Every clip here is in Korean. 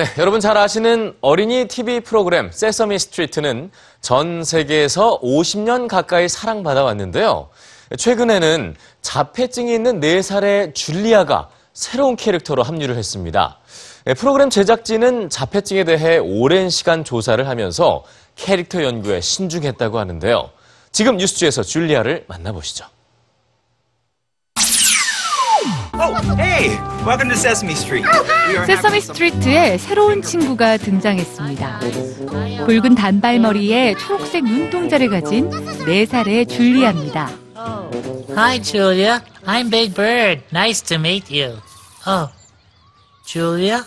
네, 여러분 잘 아시는 어린이 TV 프로그램 세서미 스트리트는 전 세계에서 50년 가까이 사랑받아 왔는데요. 최근에는 자폐증이 있는 4살의 줄리아가 새로운 캐릭터로 합류를 했습니다. 네, 프로그램 제작진은 자폐증에 대해 오랜 시간 조사를 하면서 캐릭터 연구에 신중했다고 하는데요. 지금 뉴스G에서 줄리아를 만나보시죠. 세서미 스트리트에 새로운 친구가 등장했습니다. 붉은 단발머리에 초록색 눈동자를 가진 4살의 줄리아입니다. Hi, Julia. I'm Big Bird. Nice to meet you. Oh, Julia?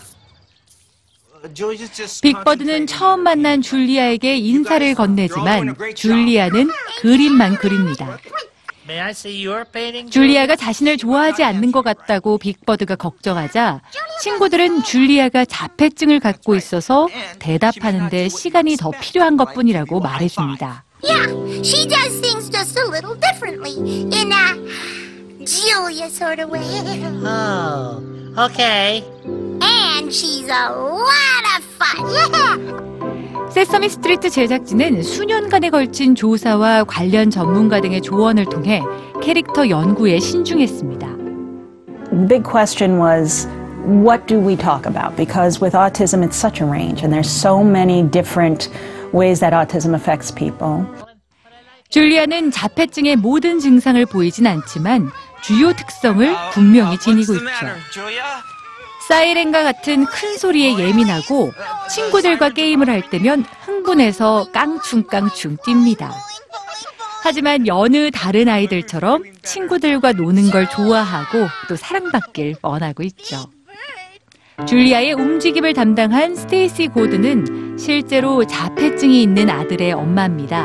Uh, 빅버드는 처음 만난 줄리아에게 인사를 건네지만 줄리아는 그림만 그립니다. 줄리아가 자신을 좋아하지 않는 것 같다고 빅버드가 걱정하자 친구들은 줄리아가 자폐증을 갖고 있어서 대답하는데 시간이 더 필요한 것 뿐이라고 말해줍니다. Yeah, she does things just a little differently in a Julia sort of way. Oh, okay. And she's a lot of fun. 세서미 스트리트 제작진은 수년간에 걸친 조사와 관련 전문가 등의 조언을 통해 캐릭터 연구에 신중했습니다. The big question was what do we talk about? Because with autism, it's such a range, and there's so many different ways that autism affects people. 줄리아는 자폐증의 모든 증상을 보이진 않지만 주요 특성을 분명히 Uh, 지니고 있죠. 사이렌과 같은 큰 소리에 예민하고 친구들과 게임을 할 때면 흥분해서 깡충깡충 뜁니다. 하지만 여느 다른 아이들처럼 친구들과 노는 걸 좋아하고 또 사랑받길 원하고 있죠. 줄리아의 움직임을 담당한 스테이시 고드는 실제로 자폐증이 있는 아들의 엄마입니다.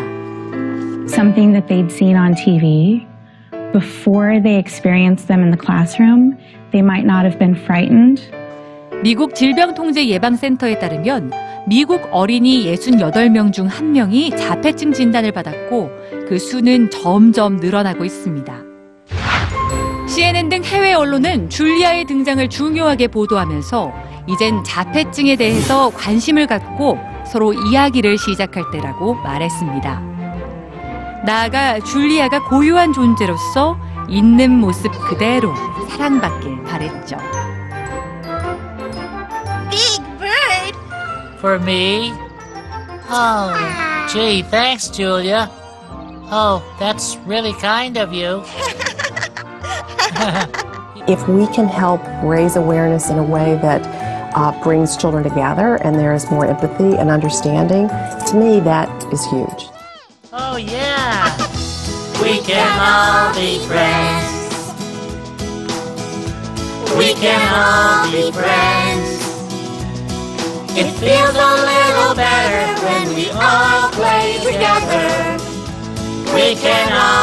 something that they'd seen on TV. Before they experienced them in the classroom, they might not have been frightened. 미국 질병통제예방센터에 따르면 미국 어린이 68명 중 1명이 자폐증 진단을 받았고 그 수는 점점 늘어나고 있습니다. CNN 등 해외 언론은 줄리아의 등장을 중요하게 보도하면서 이젠 자폐증에 대해서 관심을 갖고 서로 이야기를 시작할 때라고 말했습니다. 나아가 줄리아가 고유한 존재로서 있는 모습 그대로 사랑받길 바랬죠. Big Bird. For me? Oh, gee, thanks, Julia. Oh, that's really kind of you. if we can help raise awareness in a way that uh, brings children together and there is more empathy and understanding, to me that is huge. Oh, yeah. We can all be friends. We can all be friends. It feels a little better when we all play together. We can all.